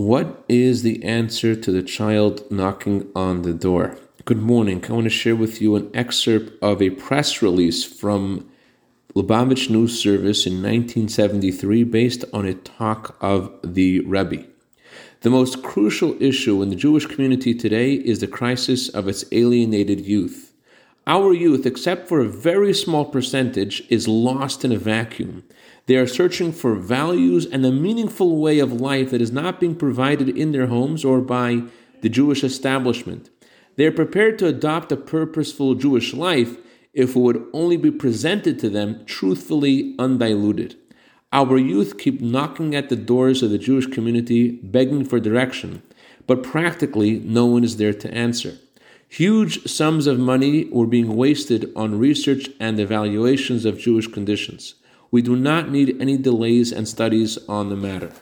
What is the answer to the child knocking on the door? Good morning. I want to share with you an excerpt of a press release from Lubavitch News Service in 1973 based on a talk of the Rebbe. The most crucial issue in the Jewish community today is the crisis of its alienated youth. Our youth, except for a very small percentage, is lost in a vacuum. They are searching for values and a meaningful way of life that is not being provided in their homes or by the Jewish establishment. They are prepared to adopt a purposeful Jewish life if it would only be presented to them truthfully, undiluted. Our youth keep knocking at the doors of the Jewish community, begging for direction, but practically no one is there to answer. Huge sums of money were being wasted on research and evaluations of Jewish conditions. We do not need any delays and studies on the matter.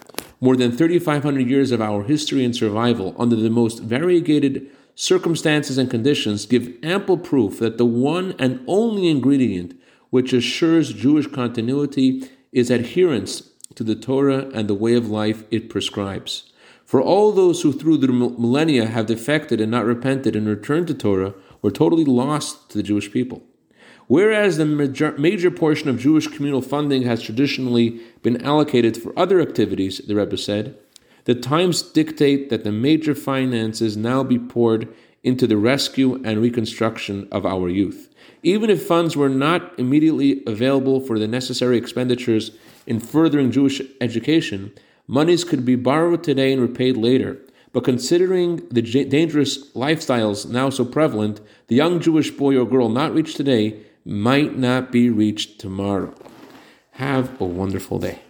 More than 3,500 years of our history and survival under the most variegated circumstances and conditions give ample proof that the one and only ingredient which assures Jewish continuity is adherence to the Torah and the way of life it prescribes. For all those who through the millennia have defected and not repented and returned to Torah were totally lost to the Jewish people. Whereas the major, major portion of Jewish communal funding has traditionally been allocated for other activities, the Rebbe said, the times dictate that the major finances now be poured into the rescue and reconstruction of our youth. Even if funds were not immediately available for the necessary expenditures in furthering Jewish education, monies could be borrowed today and repaid later. But considering the dangerous lifestyles now so prevalent, the young Jewish boy or girl not reached today might not be reached tomorrow. Have a wonderful day.